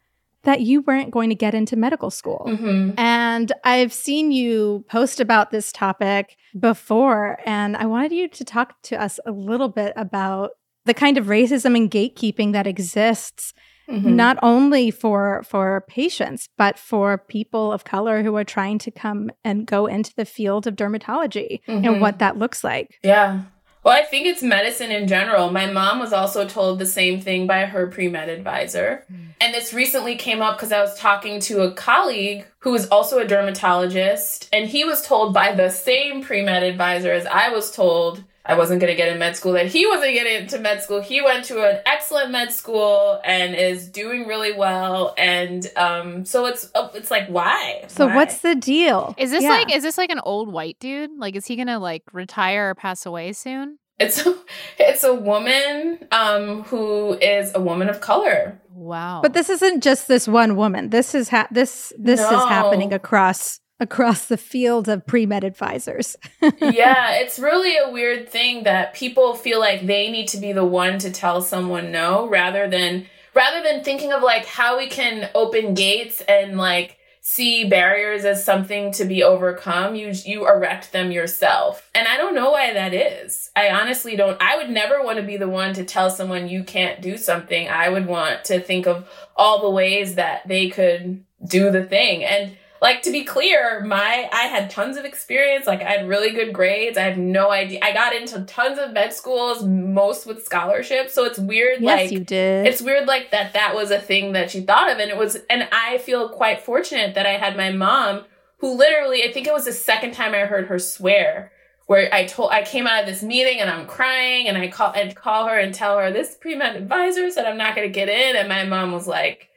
that you weren't going to get into medical school. Mhm. And I've seen you post about this topic before, and I wanted you to talk to us a little bit about the kind of racism and gatekeeping that exists Mhm. not only for for patients but for people of color who are trying to come and go into the field of dermatology and Mhm. what that looks like. Yeah. Well, I think it's medicine in general. My mom was also told the same thing by her pre med advisor. Mm. And this recently came up because I was talking to a colleague who is also a dermatologist, and he was told by the same pre med advisor as I was told I wasn't going to get in med school, that he wasn't getting into med school. He went to an excellent med school and is doing really well. And um, so it's uh, it's like, why? So why? what's the deal? Is this yeah. like is this like an old white dude? Like, is he gonna like retire or pass away soon? It's a, it's a woman um, who is a woman of color. Wow! But this isn't just this one woman. This is ha- this this no. is happening across across the field of pre-med advisors. yeah, it's really a weird thing that people feel like they need to be the one to tell someone no rather than rather than thinking of like how we can open gates and like see barriers as something to be overcome. You you erect them yourself. And i don't know why that is. I honestly don't i would never want to be the one to tell someone you can't do something. I would want to think of all the ways that they could do the thing. And like to be clear, my I had tons of experience. Like I had really good grades. I have no idea. I got into tons of med schools, most with scholarships. So it's weird. Yes, like you did. It's weird, like that. That was a thing that she thought of, and it was. And I feel quite fortunate that I had my mom, who literally, I think it was the second time I heard her swear. Where I told I came out of this meeting and I'm crying and I call and call her and tell her this pre med advisor said I'm not going to get in and my mom was like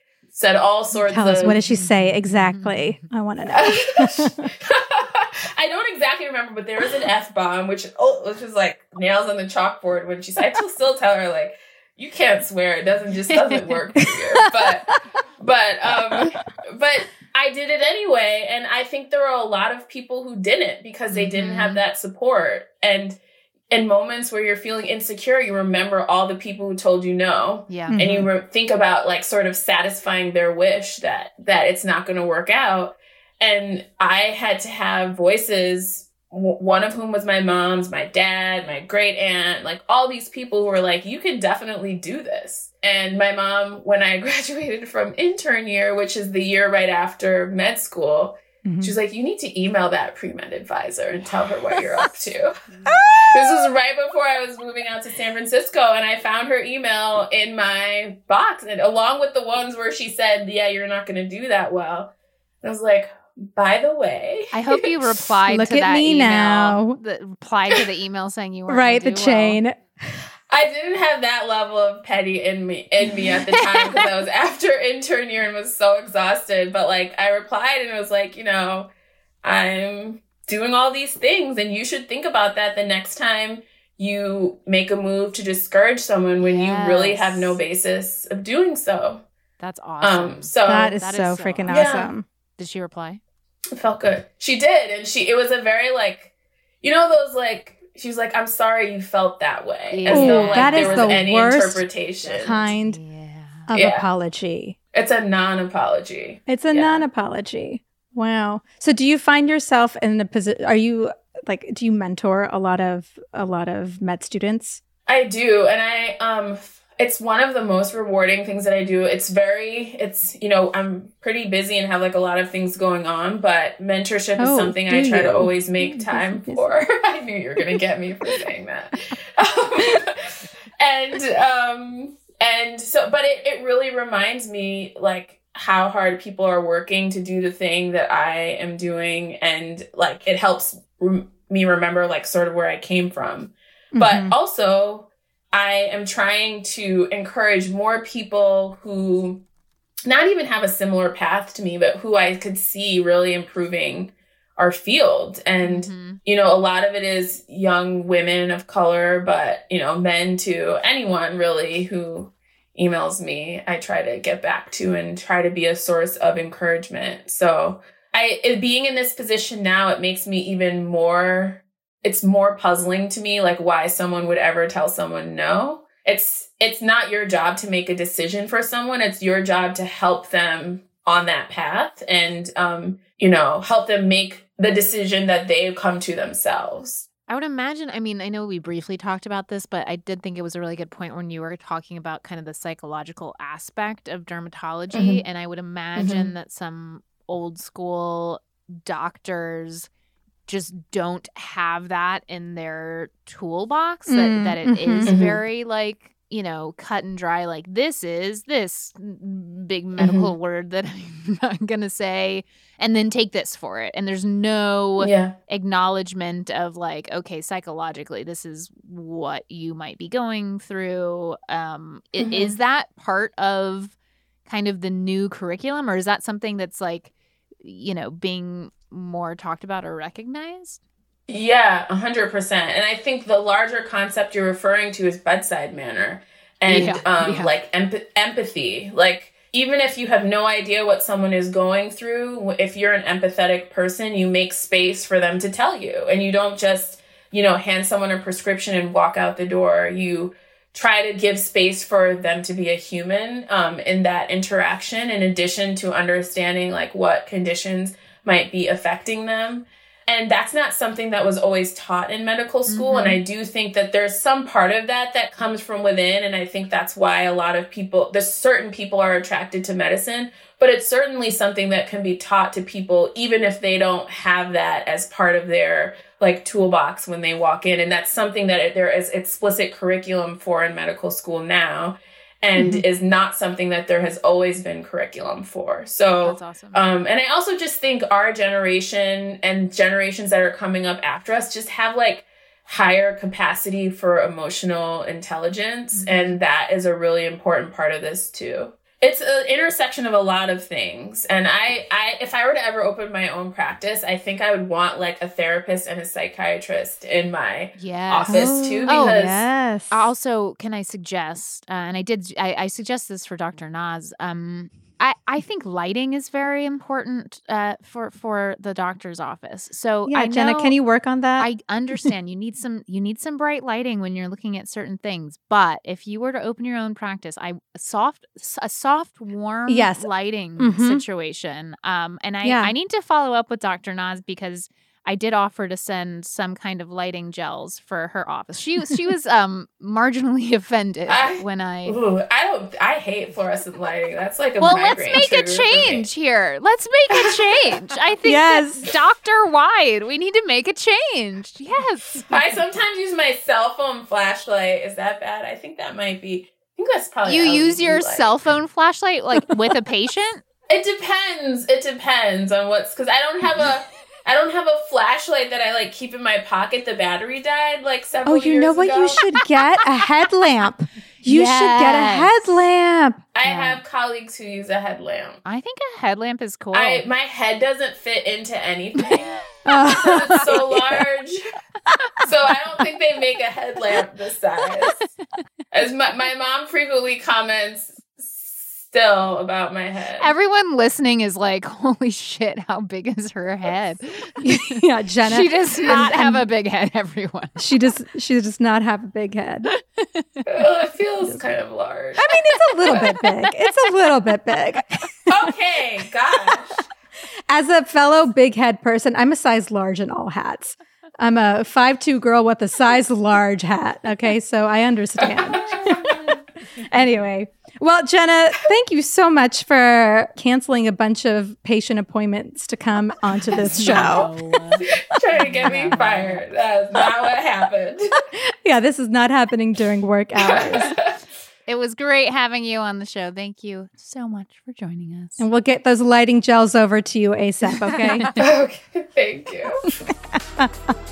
said all sorts Tell of. Us, what did she say exactly? I want to know. I don't exactly remember, but there was an F bomb, which, oh, which was like nails on the chalkboard when she said, I still tell her, like, you can't swear. It doesn't just doesn't work for you. But, but, um, but I did it anyway. And I think there were a lot of people who didn't because they didn't have mm-hmm. that support. And, in moments where you're feeling insecure, you remember all the people who told you no. Yeah. Mm-hmm. And you re- think about like sort of satisfying their wish that that it's not going to work out. And I had to have voices w- one of whom was my mom's, my dad, my great aunt, like all these people who were like, you can definitely do this. And my mom, when I graduated from intern year, which is the year right after med school, Mm-hmm. She's like, you need to email that pre med advisor and tell her what you're up to. this was right before I was moving out to San Francisco, and I found her email in my box, and along with the ones where she said, "Yeah, you're not going to do that well." And I was like, by the way, I hope you replied Look to at that me email. Now. The, replied to the email saying you were right the chain. Well. I didn't have that level of petty in me in me at the time because I was after intern year and was so exhausted. But like I replied and it was like, you know, I'm doing all these things and you should think about that the next time you make a move to discourage someone when yes. you really have no basis of doing so. That's awesome. Um, so that is, that so, is so freaking awesome. Yeah. Did she reply? It felt good. She did, and she it was a very like, you know, those like she was like, "I'm sorry you felt that way," as though like that there was any interpretation kind yeah. of yeah. apology. It's a non-apology. It's a yeah. non-apology. Wow. So, do you find yourself in a position? Are you like? Do you mentor a lot of a lot of med students? I do, and I um it's one of the most rewarding things that I do. It's very, it's, you know, I'm pretty busy and have like a lot of things going on, but mentorship oh, is something I try you? to always make time for. I knew you were going to get me for saying that. Um, and, um, and so, but it, it really reminds me like how hard people are working to do the thing that I am doing. And like it helps me remember like sort of where I came from. Mm-hmm. But also, I am trying to encourage more people who not even have a similar path to me, but who I could see really improving our field. And, mm-hmm. you know, a lot of it is young women of color, but, you know, men too, anyone really who emails me, I try to get back to and try to be a source of encouragement. So I, it, being in this position now, it makes me even more it's more puzzling to me like why someone would ever tell someone no it's it's not your job to make a decision for someone it's your job to help them on that path and um you know help them make the decision that they've come to themselves I would imagine, I mean, I know we briefly talked about this, but I did think it was a really good point when you were talking about kind of the psychological aspect of dermatology. Mm-hmm. And I would imagine mm-hmm. that some old school doctors just don't have that in their toolbox Mm, that, that it is mhm. very like you know cut and dry like this is this big medical word that i'm not gonna say and then take this for it and there's no Yeah. acknowledgement of like okay psychologically this is what you might be going through um Mhm. is that part of kind of the new curriculum or is that something that's like you know being more talked about or recognized Yeah, a hundred percent. And I think the larger concept you're referring to is bedside manner and Yeah, um, yeah. like emp- empathy. Like even if you have no idea what someone is going through, if you're an empathetic person, you make space for them to tell you, and you don't just you know hand someone a prescription and walk out the door. You try to give space for them to be a human um, in that interaction in addition to understanding like what conditions might be affecting them and that's not something that was always taught in medical school and mm-hmm. i do think that there's some part of that that comes from within and i think that's why a lot of people there's certain people are attracted to medicine but it's certainly something that can be taught to people even if they don't have that as part of their like toolbox when they walk in and that's something that there is explicit curriculum for in medical school now and is not something that there has always been curriculum for so that's awesome um, and I also just think our generation and generations that are coming up after us just have like higher capacity for emotional intelligence. Mhm. And that is a really important part of this too. It's an intersection of a lot of things. And I, I, if I were to ever open my own practice, I think I would want like a therapist and a psychiatrist in my yes office too, Oh, yes. Also, can I suggest, uh, and I did, I, I suggest this for Dr. Naz. Um, I, I think lighting is very important uh, for for the doctor's office. So yeah, Jenna, can you work on that? I understand you need some you need some bright lighting when you're looking at certain things. But if you were to open your own practice, I soft a soft warm Yes. lighting Mhm. situation. Um, and I Yeah. I need to follow up with Dr. Naz because I did offer to send some kind of lighting gels for her office. She she was um marginally offended I- when I. ooh, I don't, I hate fluorescent lighting. That's like a Well, let's make a trigger for me. change here. Let's make a change. I think Yes. doctor wide. We need to make a change. Yes. I sometimes use my cell phone flashlight. Is that bad? I think that might be. I think that's probably. you use your light. cell phone flashlight like with a patient It depends. It depends on what's because I don't have a. I don't have a flashlight that I like keep in my pocket. The battery died like several oh, you know what? ago. You should get a headlamp. You should get a Yes. headlamp. I Yeah. have colleagues who use a headlamp. i think a headlamp is cool I my head doesn't fit into anything. It's so large. So I don't think they make a headlamp this size. As my, my mom frequently comments still about my head. everyone listening is like holy shit how big is her head yeah, Jenna. she does and- not have and a big head everyone She does. She does not have a big head. Ugh, it feels kind of large. I mean, it's a little bit big. It's a little bit big. Okay, gosh. As a fellow big head person, I'm a size large in all hats. I'm a five two girl with a size large hat. Okay, so I understand. anyway, well, Jenna, thank you so much for canceling a bunch of patient appointments to come onto this show. Trying to get me fired. That's not what happened. Yeah, this is not happening during work hours. it was great having you on the show thank you so much for joining us And we'll get those lighting gels over to you ASAP, okay? okay, thank you.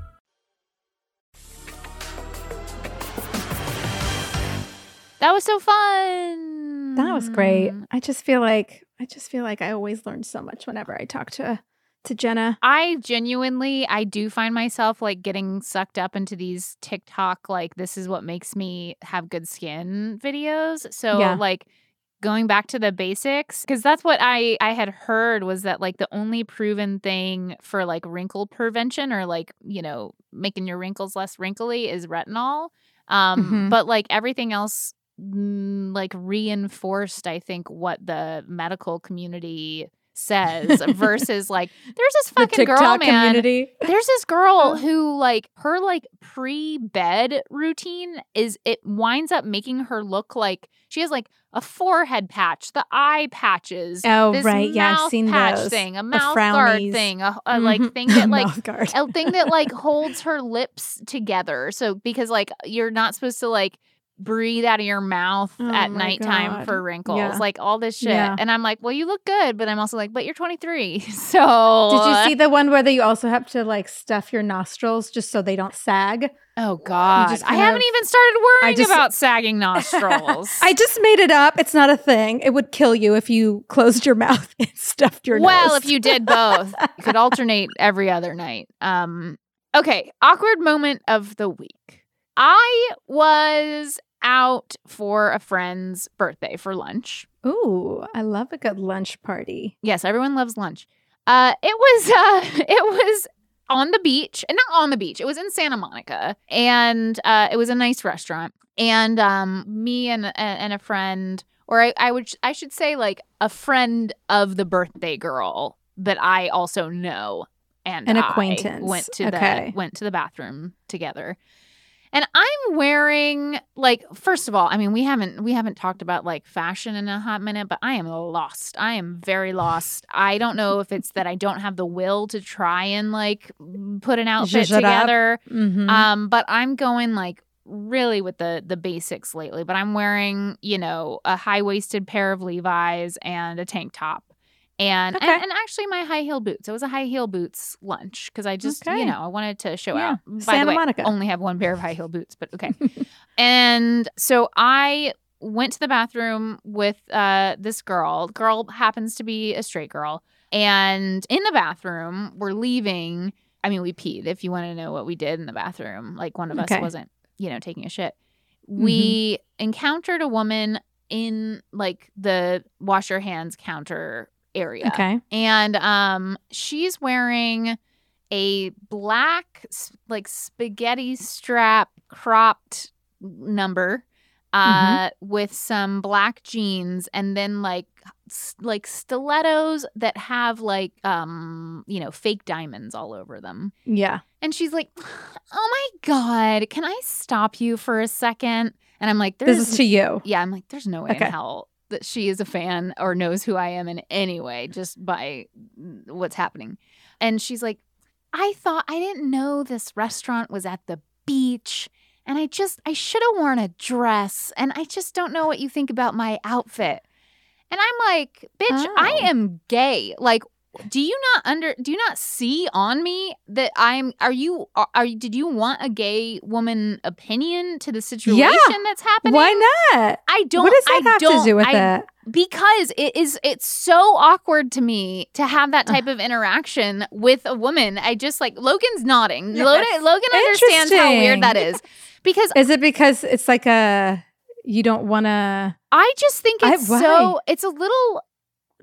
That was so fun That was great. I just feel like I just feel like I always learn so much whenever I talk to to Jenna. I genuinely, I do find myself like getting sucked up into these TikTok, like, this is what makes me have good skin videos. So, Yeah. like, going back to the basics because that's what I I had heard was that like the only proven thing for like wrinkle prevention or like, you know, making your wrinkles less wrinkly is retinol. Um Mhm. but like everything else like reinforced I think what the medical community says versus like there's this The fucking girl man community. there's this girl who like her like pre-bed routine is it winds up making her look like she has like a forehead patch, the eye patches, Oh, this right. Yeah, I've seen patch those. thing, a mouth guard thing, a, a like Mhm. thing that like a thing that like holds her lips together. So because like you're not supposed to like breathe out of your mouth Oh at nighttime God. for wrinkles, Yeah. like all this shit. Yeah. And I'm like, well, you look good, but I'm also like, but you're 23, so Did you see the one where they you also have to like stuff your nostrils just so they don't sag? Oh God! I haven't of- even started worrying just- about sagging nostrils. I just made it up. It's not a thing. It would kill you if you closed your mouth and stuffed your well, nose. if you did both, you could alternate every other night. Um, okay, awkward moment of the week. I was out for a friend's birthday for lunch. Ooh, I love a good lunch party. Yes, everyone loves lunch. Uh, it was uh, it was on the beach, and not on the beach. It was in Santa Monica, and uh, it was a nice restaurant. And um, me and and a friend, or I, I would I should say like a friend of the birthday girl that I also know, and An acquaintance. went to Okay. the went to the bathroom together. And I'm wearing like first of all, I mean we haven't we haven't talked about like fashion in a hot minute, but I am lost. I am very lost. I don't know if it's that I don't have the will to try and like put an outfit Zhuzh together. Mm-hmm. Um, but I'm going like really with the the basics lately. But I'm wearing, you know, a high waisted pair of Levi's and a tank top. And, Okay. and and actually my high heel boots. It was a high heel boots lunch because I just Okay. you know I wanted to show Yeah. out. By Santa the way, Monica. only have one pair of high heel boots, but okay. and so I went to the bathroom with uh, this girl. Girl happens to be a straight girl, and in the bathroom we're leaving. I mean, we peed. If you want to know what we did in the bathroom, like one of us wasn't, you know, taking a shit. We encountered a woman in like the wash your hands counter area. Okay. And um she's wearing a black like spaghetti strap cropped number uh with some black jeans and then like like stilettos that have like um you know fake diamonds all over them. Yeah. And she's like, "Oh my god, can I stop you for a second? And I'm like, "There's This is to you. yeah, I'm like, there's no way Okay. in hell that she is a fan or knows who I am in any way just by what's happening. And she's like, I thought I didn't know this restaurant was at the beach. And I just, I should have worn a dress. And I just don't know what you think about my outfit. And I'm like, bitch, I Oh. am gay. Like, do you not under do you not see on me that I'm are you are, are you did you want a gay woman opinion to the situation that's happening? Why not? I don't. what does that I have don't, to do with I, it? Because it is. It's so awkward to me to have that type of interaction with a woman. I just like Logan's nodding. Yes. Logan, Logan understands how weird that is. Because Is it because it's like a you don't want to? I just think it's why? so. It's a little.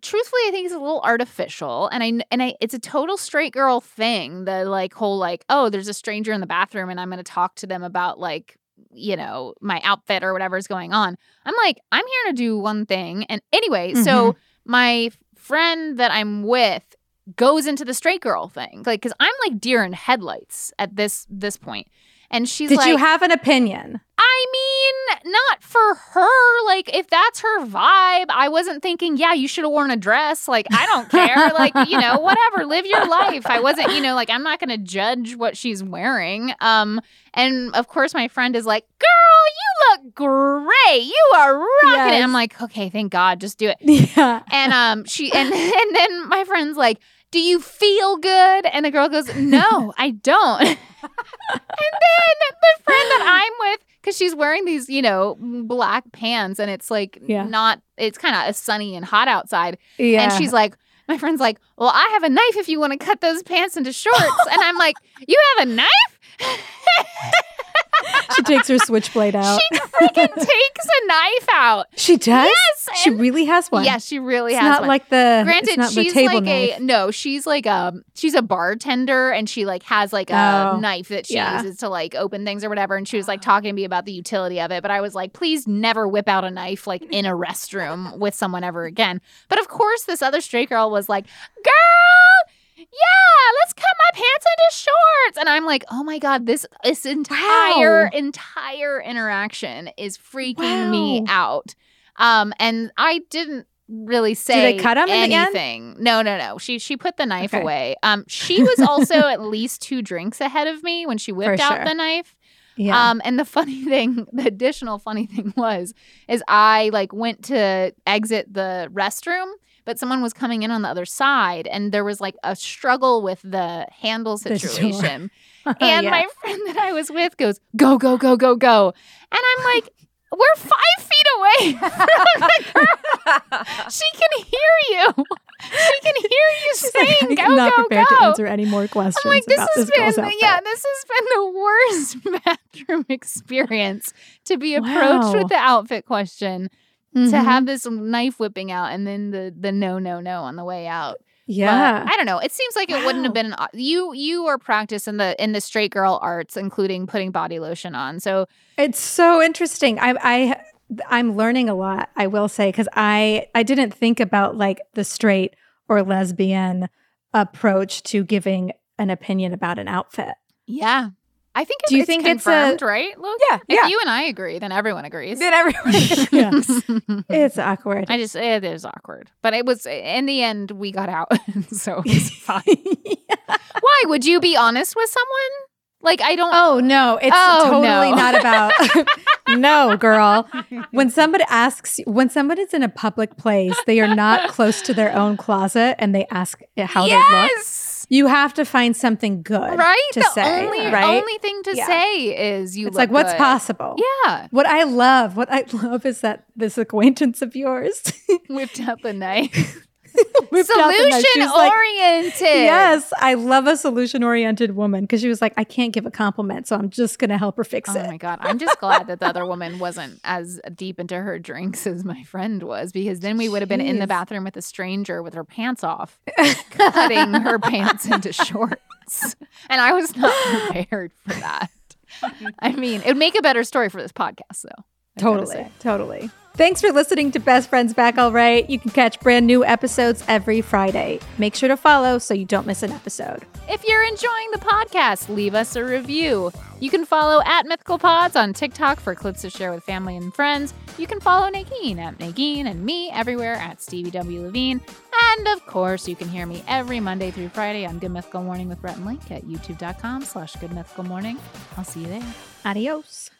Truthfully, I think it's a little artificial, and I and I. It's a total straight girl thing. The like whole like, oh, there's a stranger in the bathroom, and I'm going to talk to them about like, you know, my outfit or whatever's going on. I'm like, I'm here to do one thing, and anyway, so Mm-hmm. my friend that I'm with goes into the straight girl thing, like, because I'm like deer in headlights at this this point, and she's like, Did like, you have an opinion? I mean, not for her. Like, if that's her vibe, I wasn't thinking, yeah, you should have worn a dress. Like, I don't care. like, you know, whatever, live your life. I wasn't, you know, like, I'm not going to judge what she's wearing. Um, and of course, my friend is like, girl, you look great. You are rocking it. Yes. I'm like, okay, thank God, just do it. Yeah. And um, she and and then my friend's like, "Do you feel good?" And the girl goes, "No, I don't." and then the friend that I'm with, because she's wearing these, you know, black pants, and it's like Yeah. not, it's kind of sunny and hot outside, Yeah. and she's like. My friend's like, well, I have a knife if you want to cut those pants into shorts. and I'm like, you have a knife? she takes her switchblade out. She freaking takes a knife out. She does. Yes, she really has one. Yes, she really has one. it's has not one. like the. Granted, it's not the she's table like knife. a no. She's like a she's a bartender, and she like has like a Oh, knife that she yeah. uses to like open things or whatever. And she was like talking to me about the utility of it. But I was like, please never whip out a knife like in a restroom with someone ever again. But of course, this other straight girl was like, girl. Yeah, let's cut my pants into shorts. And I'm like, oh my God, this this entire Wow. entire interaction is freaking me out. Um, and I didn't really say they cut 'em in the end? anything. No, no, no. She she put the knife Okay. away. Um, she was also at least two drinks ahead of me when she whipped out sure. the knife. Yeah. Um, and the funny thing, the additional funny thing was, is I like went to exit the restroom, but someone was coming in on the other side, and there was like a struggle with the handle situation. Oh, And yeah. my friend that I was with goes, "Go, go, go, go, go," and I'm like. We're five feet away from the girl. She can hear you. She can hear you like, saying, I'm "Go, not go, prepared go." to answer any more questions I'm like, this about has this been, yeah, this has been the worst bathroom experience to be approached Wow. with the outfit question, to Mhm. have this knife whipping out, and then the the no, no, no on the way out. But yeah. I don't know. It seems like it wouldn't have been an you. You are practiced in the in the straight girl arts, including putting body lotion on. So It's so interesting. I I I'm learning a lot, I will say, because I I didn't think about like the straight or lesbian approach to giving an opinion about an outfit. yeah, I think. Do you it's think it's a- confirmed, right? Luke? Yeah, If yeah. you and I agree, then everyone agrees. Then everyone. Yes. It's awkward. I just it is awkward, but it was in the end we got out, so it's fine. Why would you be honest with someone? Like I don't. Oh no, it's Oh, totally no. not about No, girl. When somebody asks when somebody's in a public place, they are not close to their own closet and they ask how they look. You have to find something good right. to the say, only right? only thing to Yeah. say is you. it's like what's good. possible. Yeah, What I love, what I love is that this acquaintance of yours whipped out the knife. whipped out the knife. She Solution like, oriented. Yes, I love a solution oriented woman because she was like, I can't give a compliment, so I'm just going to help her fix Oh it. Oh my god! I'm just glad that the other woman wasn't as deep into her drinks as my friend was, because then we would have been in the bathroom with a stranger with her pants off, cutting her pants into shorts, and I was not prepared for that. I mean, it would make a better story for this podcast, though. I Totally, totally. Thanks for listening to Best Friends Back Alright. You can catch brand new episodes every Friday. Make sure to follow so you don't miss an episode. If you're enjoying the podcast, leave us a review. You can follow at Mythical Pods on TikTok for clips to share with family and friends. You can follow Neagheen at Neagheen and me everywhere at Stevie W. Levine. And of course, you can hear me every Monday through Friday on Good Mythical Morning with Rhett and Link at youtube.com slash Good Mythical Morning. I'll see you there. Adios.